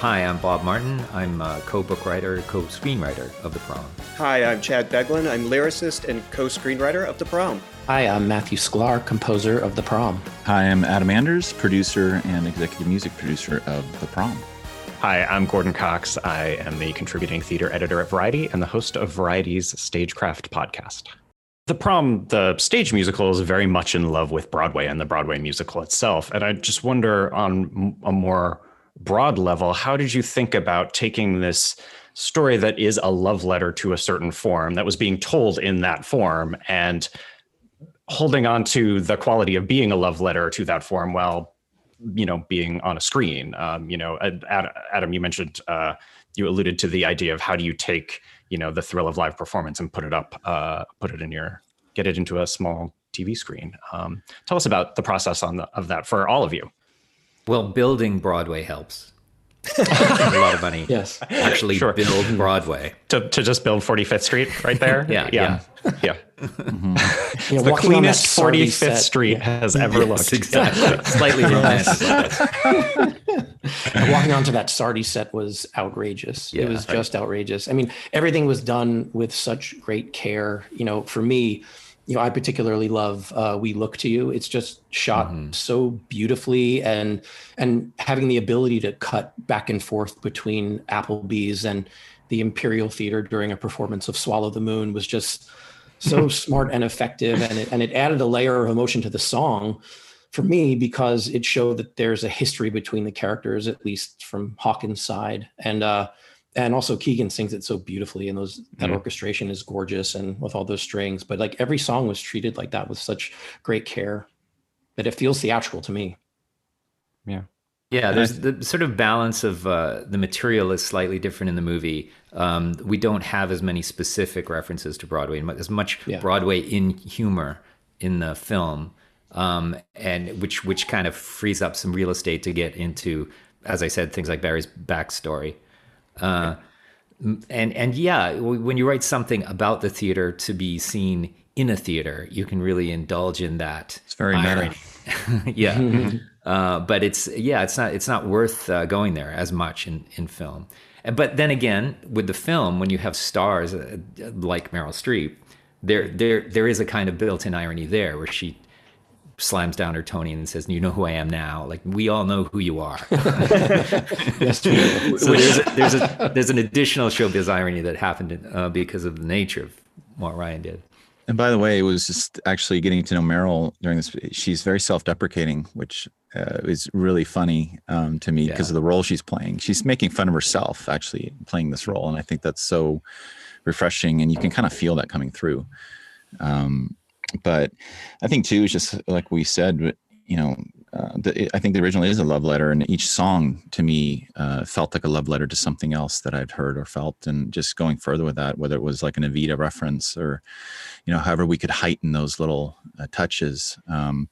Hi, I'm Bob Martin. I'm a co-book writer, co-screenwriter of The Prom. Hi, I'm Chad Beguelin. I'm lyricist and co-screenwriter of The Prom. Hi, I'm Matthew Sklar, composer of The Prom. Hi, I'm Adam Anders, producer and executive music producer of The Prom. Hi, I'm Gordon Cox. I am the contributing theater editor at Variety and the host of Variety's Stagecraft podcast. The Prom, the stage musical, is very much in love with Broadway and the Broadway musical itself. And I just wonder on a more broad level, how did you think about taking this story that is a love letter to a certain form that was being told in that form and holding on to the quality of being a love letter to that form while you know being on a screen? Um, you know adam you mentioned uh, you alluded to the idea of how do you take you know the thrill of live performance and put it up uh, put it in your get it into a small tv screen. Um, tell us about the process on the, of that for all of you well, building Broadway helps. a lot of money. Yes. Actually sure. build Broadway. To, to just build 45th Street right there? yeah. Yeah. Yeah. yeah. Mm-hmm. You know, the cleanest 45th set. Street yeah. has ever yes, looked. Exactly. Slightly romantic. Walking onto that Sardi set was outrageous. Yeah, it was just outrageous. I mean, everything was done with such great care. You know, for me, you know, I particularly love uh, "We Look to You." It's just shot mm-hmm. so beautifully, and and having the ability to cut back and forth between Applebee's and the Imperial Theater during a performance of "Swallow the Moon" was just so smart and effective, and it and it added a layer of emotion to the song for me because it showed that there's a history between the characters, at least from Hawkins' side, and uh, and also Keegan sings it so beautifully, and those that mm. orchestration is gorgeous, and with all those strings. But like every song was treated like that with such great care that it feels theatrical to me. Yeah, yeah. There's the sort of balance of uh, the material is slightly different in the movie. Um, we don't have as many specific references to Broadway, as much yeah. Broadway in humor in the film, um, and which which kind of frees up some real estate to get into, as I said, things like Barry's backstory. Uh, and and yeah, when you write something about the theater to be seen in a theater, you can really indulge in that. It's very irony. meta. yeah, uh, but it's yeah, it's not it's not worth uh, going there as much in in film. But then again, with the film, when you have stars uh, like Meryl Streep, there there there is a kind of built-in irony there, where she slams down her Tony and says, "You know who I am now." Like we all know who you are. yes, true. so there's a, there's a there's an additional showbiz irony that happened in, uh, because of the nature of what Ryan did. And by the way, it was just actually getting to know Meryl during this. She's very self-deprecating, which uh, is really funny um, to me because yeah. of the role she's playing. She's making fun of herself actually playing this role, and I think that's so refreshing, and you can kind of feel that coming through. Um, but I think too, is just like we said, you know, uh, the, I think the original is a love letter, and each song to me uh, felt like a love letter to something else that I'd heard or felt, and just going further with that, whether it was like an Evita reference or, you know, however we could heighten those little uh, touches. Um,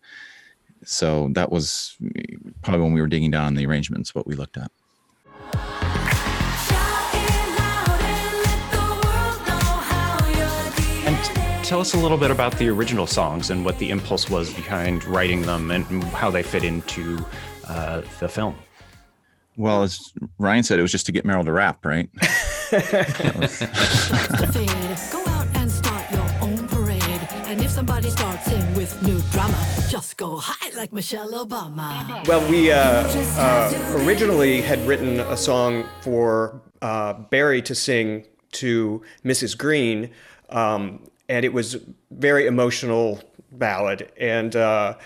so that was probably when we were digging down the arrangements, what we looked at. Tell us a little bit about the original songs and what the impulse was behind writing them and how they fit into uh, the film. Well, as Ryan said, it was just to get Meryl to rap, right? go somebody starts in with new drama. Just go high like Michelle Obama. Well, we uh, uh, originally had written a song for uh, Barry to sing to Mrs. Greene, um, and it was very emotional ballad. And uh,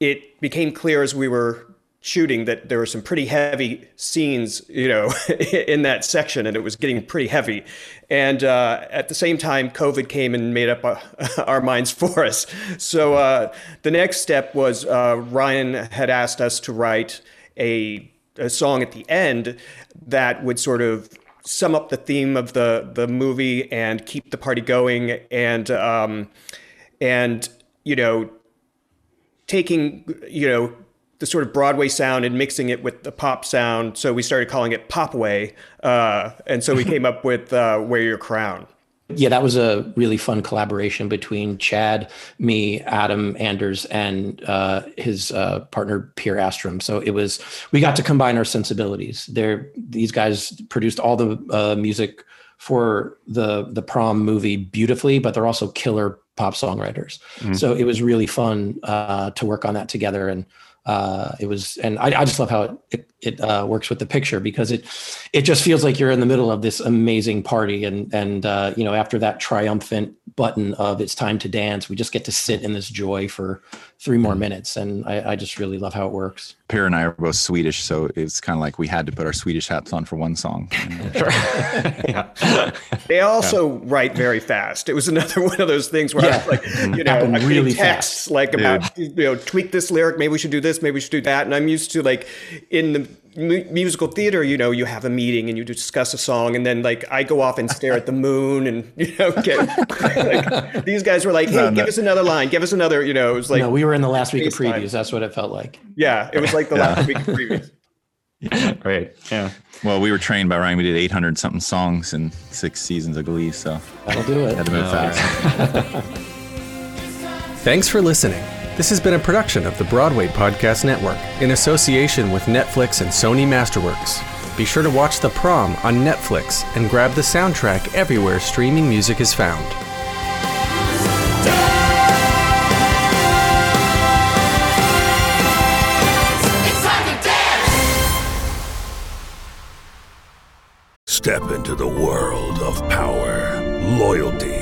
it became clear as we were shooting that there were some pretty heavy scenes, you know, in that section, and it was getting pretty heavy. And uh, at the same time, COVID came and made up uh, our minds for us. So uh, the next step was uh, Ryan had asked us to write a, a song at the end that would sort of sum up the theme of the the movie and keep the party going and um, and you know taking you know the sort of Broadway sound and mixing it with the pop sound. So we started calling it Popway, uh, and so we came up with uh, "Wear Your Crown." Yeah, that was a really fun collaboration between Chad, me, Adam Anders, and uh, his uh, partner Peer Astrom. So it was we got to combine our sensibilities. There, these guys produced all the uh, music for the the prom movie beautifully, but they're also killer pop songwriters. Mm-hmm. So it was really fun uh, to work on that together and uh, it was, and I, I, just love how it it, it uh, works with the picture because it it just feels like you're in the middle of this amazing party, and and uh, you know after that triumphant button of it's time to dance, we just get to sit in this joy for three more minutes, and I, I just really love how it works. Per and I are both Swedish, so it's kind of like we had to put our Swedish hats on for one song. yeah. They also yeah. write very fast. It was another one of those things where yeah. I was like, you know, I'm really texts fast. like about you know tweak this lyric, maybe we should do this, maybe we should do that, and I'm used to like in the musical theater, you know, you have a meeting and you discuss a song, and then like I go off and stare at the moon, and you know, get, like, these guys were like, "Hey, no, no. give us another line, give us another," you know, it was like. No, we were in the last week of previews. Time. That's what it felt like. Yeah, it was like the last week of previews. right. Yeah. Well, we were trained by Ryan. We did 800 something songs in six seasons of Glee, so that'll do it. Had to move fast. Right. Thanks for listening. This has been a production of the Broadway Podcast Network in association with Netflix and Sony Masterworks. Be sure to watch The Prom on Netflix and grab the soundtrack everywhere streaming music is found. It's time to dance! Step into the world of power, loyalty